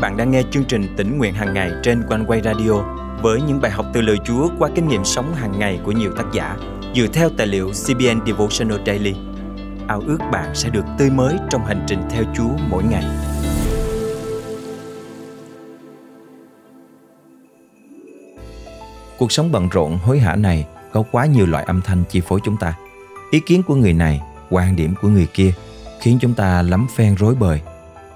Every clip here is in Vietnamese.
bạn đang nghe chương trình tỉnh nguyện hàng ngày trên quanh quay radio với những bài học từ lời Chúa qua kinh nghiệm sống hàng ngày của nhiều tác giả dựa theo tài liệu CBN Devotional Daily. Ao ước bạn sẽ được tươi mới trong hành trình theo Chúa mỗi ngày. Cuộc sống bận rộn hối hả này có quá nhiều loại âm thanh chi phối chúng ta. Ý kiến của người này, quan điểm của người kia khiến chúng ta lắm phen rối bời.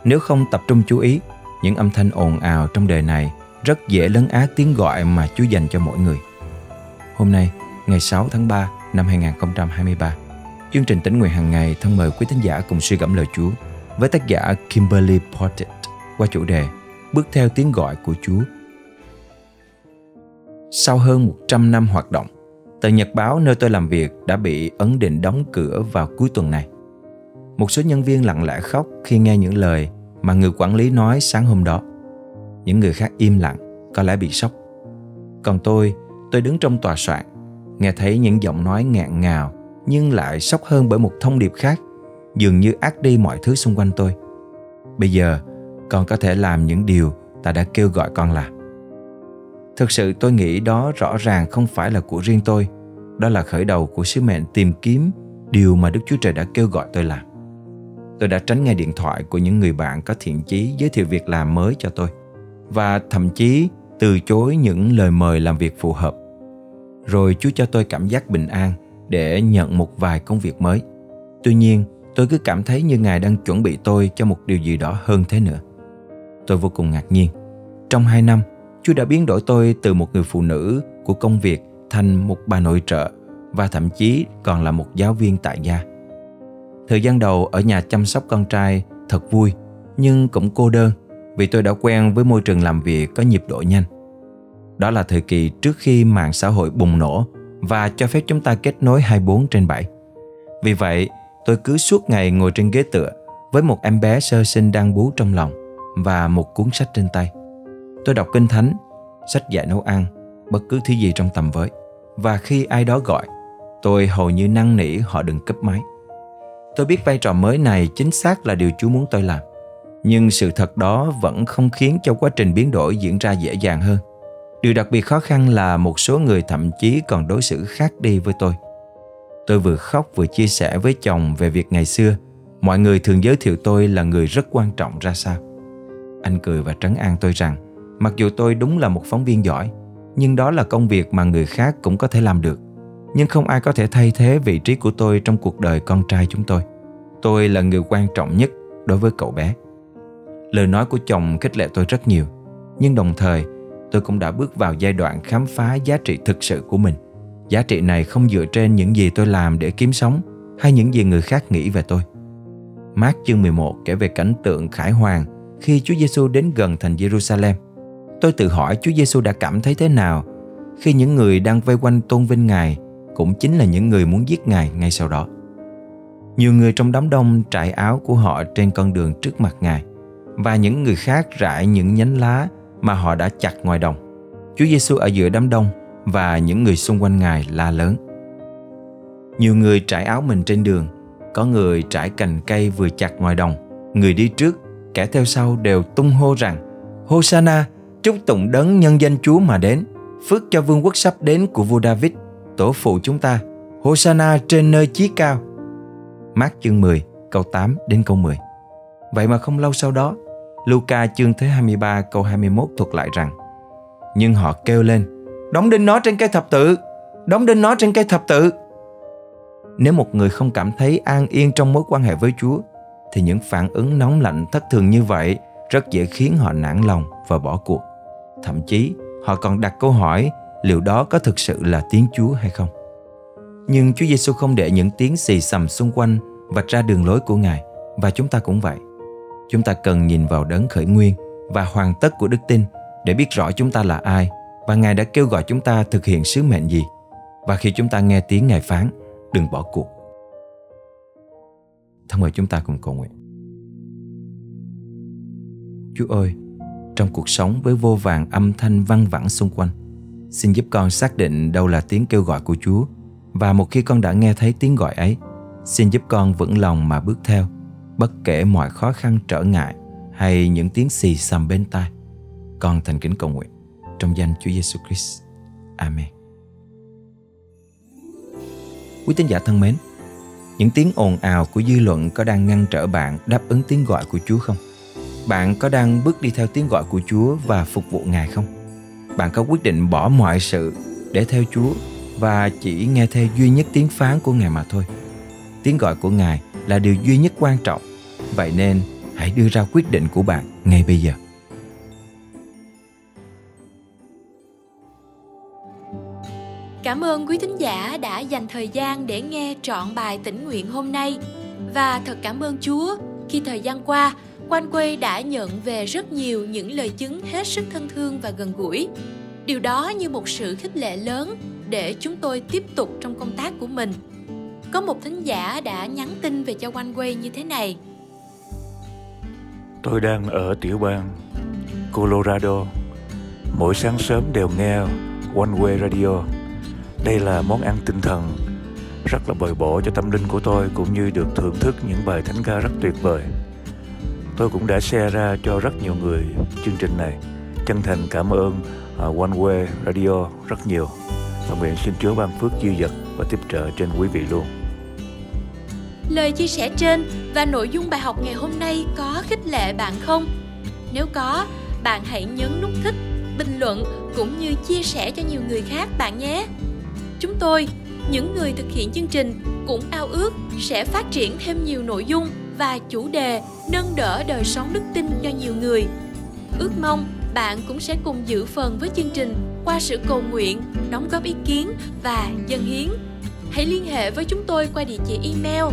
Nếu không tập trung chú ý, những âm thanh ồn ào trong đời này rất dễ lấn át tiếng gọi mà Chúa dành cho mỗi người. Hôm nay, ngày 6 tháng 3 năm 2023, chương trình tính nguyện hàng ngày thân mời quý thính giả cùng suy gẫm lời Chúa với tác giả Kimberly Portet qua chủ đề Bước theo tiếng gọi của Chúa. Sau hơn 100 năm hoạt động, tờ Nhật báo nơi tôi làm việc đã bị ấn định đóng cửa vào cuối tuần này. Một số nhân viên lặng lẽ khóc khi nghe những lời mà người quản lý nói sáng hôm đó. Những người khác im lặng, có lẽ bị sốc. Còn tôi, tôi đứng trong tòa soạn, nghe thấy những giọng nói ngạn ngào nhưng lại sốc hơn bởi một thông điệp khác, dường như ác đi mọi thứ xung quanh tôi. Bây giờ, con có thể làm những điều ta đã kêu gọi con làm. Thực sự tôi nghĩ đó rõ ràng không phải là của riêng tôi, đó là khởi đầu của sứ mệnh tìm kiếm điều mà Đức Chúa Trời đã kêu gọi tôi làm. Tôi đã tránh nghe điện thoại của những người bạn có thiện chí giới thiệu việc làm mới cho tôi và thậm chí từ chối những lời mời làm việc phù hợp. Rồi Chúa cho tôi cảm giác bình an để nhận một vài công việc mới. Tuy nhiên, tôi cứ cảm thấy như Ngài đang chuẩn bị tôi cho một điều gì đó hơn thế nữa. Tôi vô cùng ngạc nhiên. Trong hai năm, Chúa đã biến đổi tôi từ một người phụ nữ của công việc thành một bà nội trợ và thậm chí còn là một giáo viên tại gia. Thời gian đầu ở nhà chăm sóc con trai thật vui nhưng cũng cô đơn vì tôi đã quen với môi trường làm việc có nhịp độ nhanh. Đó là thời kỳ trước khi mạng xã hội bùng nổ và cho phép chúng ta kết nối 24 trên 7. Vì vậy, tôi cứ suốt ngày ngồi trên ghế tựa với một em bé sơ sinh đang bú trong lòng và một cuốn sách trên tay. Tôi đọc kinh thánh, sách dạy nấu ăn, bất cứ thứ gì trong tầm với. Và khi ai đó gọi, tôi hầu như năn nỉ họ đừng cấp máy. Tôi biết vai trò mới này chính xác là điều Chúa muốn tôi làm. Nhưng sự thật đó vẫn không khiến cho quá trình biến đổi diễn ra dễ dàng hơn. Điều đặc biệt khó khăn là một số người thậm chí còn đối xử khác đi với tôi. Tôi vừa khóc vừa chia sẻ với chồng về việc ngày xưa, mọi người thường giới thiệu tôi là người rất quan trọng ra sao. Anh cười và trấn an tôi rằng, mặc dù tôi đúng là một phóng viên giỏi, nhưng đó là công việc mà người khác cũng có thể làm được nhưng không ai có thể thay thế vị trí của tôi trong cuộc đời con trai chúng tôi. Tôi là người quan trọng nhất đối với cậu bé. Lời nói của chồng khích lệ tôi rất nhiều, nhưng đồng thời, tôi cũng đã bước vào giai đoạn khám phá giá trị thực sự của mình. Giá trị này không dựa trên những gì tôi làm để kiếm sống hay những gì người khác nghĩ về tôi. Mark chương 11 kể về cảnh tượng khải hoàng khi Chúa Giêsu đến gần thành Jerusalem. Tôi tự hỏi Chúa Giêsu đã cảm thấy thế nào khi những người đang vây quanh tôn vinh Ngài cũng chính là những người muốn giết Ngài ngay sau đó. Nhiều người trong đám đông trải áo của họ trên con đường trước mặt Ngài và những người khác rải những nhánh lá mà họ đã chặt ngoài đồng. Chúa Giêsu ở giữa đám đông và những người xung quanh Ngài la lớn. Nhiều người trải áo mình trên đường, có người trải cành cây vừa chặt ngoài đồng, người đi trước, kẻ theo sau đều tung hô rằng Hosanna, chúc tụng đấng nhân danh Chúa mà đến, phước cho vương quốc sắp đến của vua David tổ phụ chúng ta, Hosanna trên nơi chí cao. Mát chương 10, câu 8 đến câu 10. Vậy mà không lâu sau đó, Luca chương thứ 23 câu 21 thuật lại rằng Nhưng họ kêu lên Đóng đinh nó trên cây thập tự Đóng đinh nó trên cây thập tự Nếu một người không cảm thấy an yên trong mối quan hệ với Chúa Thì những phản ứng nóng lạnh thất thường như vậy Rất dễ khiến họ nản lòng và bỏ cuộc Thậm chí họ còn đặt câu hỏi liệu đó có thực sự là tiếng Chúa hay không. Nhưng Chúa Giêsu không để những tiếng xì xầm xung quanh vạch ra đường lối của Ngài và chúng ta cũng vậy. Chúng ta cần nhìn vào đấng khởi nguyên và hoàn tất của đức tin để biết rõ chúng ta là ai và Ngài đã kêu gọi chúng ta thực hiện sứ mệnh gì. Và khi chúng ta nghe tiếng Ngài phán, đừng bỏ cuộc. Thân mời chúng ta cùng cầu nguyện. Chúa ơi, trong cuộc sống với vô vàng âm thanh văng vẳng xung quanh, Xin giúp con xác định đâu là tiếng kêu gọi của Chúa và một khi con đã nghe thấy tiếng gọi ấy, xin giúp con vững lòng mà bước theo, bất kể mọi khó khăn trở ngại hay những tiếng xì xầm bên tai. Con thành kính cầu nguyện trong danh Chúa Giêsu Christ. Amen. Quý tín giả thân mến, những tiếng ồn ào của dư luận có đang ngăn trở bạn đáp ứng tiếng gọi của Chúa không? Bạn có đang bước đi theo tiếng gọi của Chúa và phục vụ Ngài không? Bạn có quyết định bỏ mọi sự để theo Chúa và chỉ nghe theo duy nhất tiếng phán của Ngài mà thôi? Tiếng gọi của Ngài là điều duy nhất quan trọng. Vậy nên hãy đưa ra quyết định của bạn ngay bây giờ. Cảm ơn quý thính giả đã dành thời gian để nghe trọn bài tĩnh nguyện hôm nay và thật cảm ơn Chúa khi thời gian qua Quan Quê đã nhận về rất nhiều những lời chứng hết sức thân thương và gần gũi. Điều đó như một sự khích lệ lớn để chúng tôi tiếp tục trong công tác của mình. Có một thính giả đã nhắn tin về cho Quan Quê như thế này. Tôi đang ở tiểu bang Colorado. Mỗi sáng sớm đều nghe One Way Radio đây là món ăn tinh thần, rất là bồi bổ cho tâm linh của tôi, cũng như được thưởng thức những bài thánh ca rất tuyệt vời. Tôi cũng đã share ra cho rất nhiều người chương trình này. Chân thành cảm ơn uh, One Way Radio rất nhiều. Và nguyện xin Chúa ban phước dư dật và tiếp trợ trên quý vị luôn. Lời chia sẻ trên và nội dung bài học ngày hôm nay có khích lệ bạn không? Nếu có, bạn hãy nhấn nút thích, bình luận cũng như chia sẻ cho nhiều người khác bạn nhé. Chúng tôi, những người thực hiện chương trình cũng ao ước sẽ phát triển thêm nhiều nội dung và chủ đề nâng đỡ đời sống đức tin cho nhiều người. Ước mong bạn cũng sẽ cùng giữ phần với chương trình qua sự cầu nguyện, đóng góp ý kiến và dân hiến. Hãy liên hệ với chúng tôi qua địa chỉ email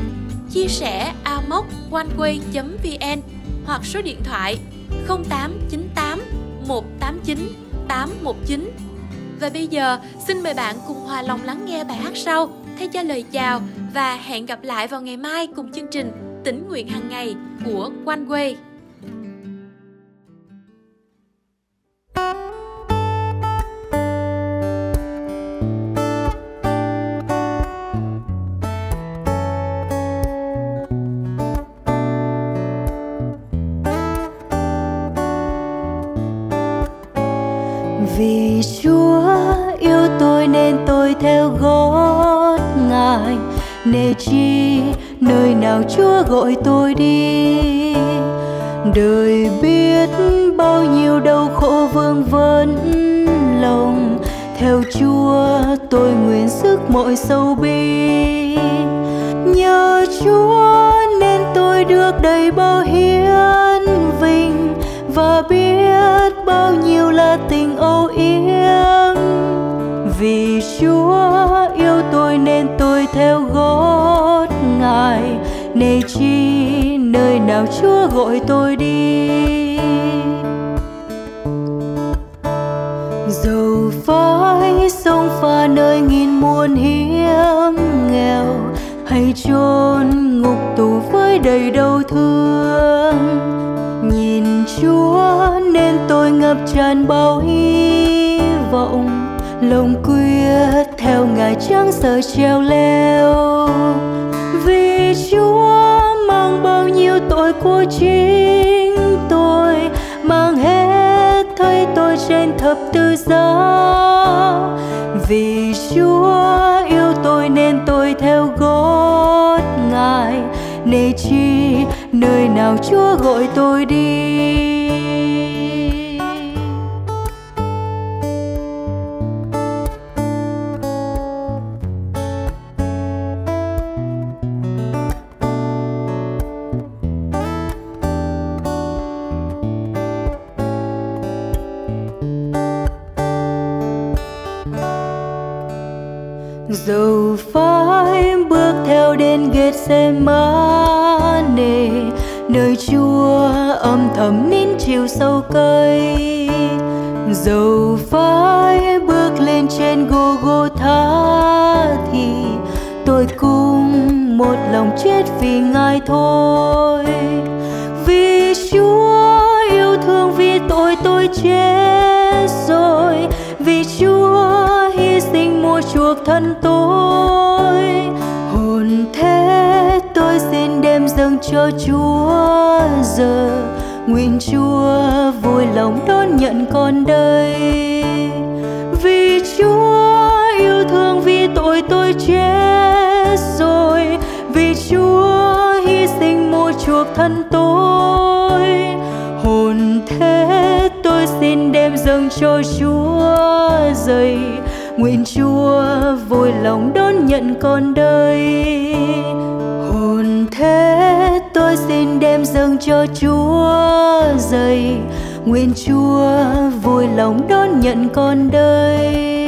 chia sẻ amoconeway.vn hoặc số điện thoại 0898 189 819 và bây giờ, xin mời bạn cùng hòa lòng lắng nghe bài hát sau thay cho lời chào và hẹn gặp lại vào ngày mai cùng chương trình tính nguyện hàng ngày của One Way. vì chúa yêu tôi nên tôi theo gót ngài, nề chi nào chúa gọi tôi đi. Đời biết bao nhiêu đau khổ vương vấn lòng. Theo chúa, tôi nguyện sức mọi sâu bi. Nhờ chúa nên tôi được đầy bao hiến vinh và biết bao nhiêu là tình âu yếm. Vì chúa yêu tôi nên tôi theo gói nề chi, nơi nào chúa gọi tôi đi? Dầu phải sông pha nơi nghìn muôn hiểm nghèo, hay chôn ngục tù với đầy đau thương. Nhìn chúa nên tôi ngập tràn bao hy vọng, lòng quyết theo ngài chẳng sợ treo leo. Của chính tôi, mang hết thấy tôi trên thập tự giá vì chúa yêu tôi nên tôi theo gót ngài nề chi nơi nào chúa gọi tôi đi. Theo đến Gethsemane nơi Chúa âm thầm nín chiều sâu cây. Dầu phải bước lên trên Golgotha thì tôi cũng một lòng chết vì Ngài thôi. Vì Chúa yêu thương, vì tội tôi chết rồi. Vì Chúa hy sinh mua chuộc thân tôi. Cho Chúa giờ. Nguyện chúa vui lòng đón nhận con đây. Vì chúa yêu thương, vì tội tôi chết rồi. Vì chúa hy sinh mua chuộc thân tôi. Hồn thế tôi xin đem dâng cho chúa dày nguyện chúa vui lòng đón nhận con đây. Hồn thế tôi xin đem dâng cho chúa dày nguyện chúa vui lòng đón nhận con đây.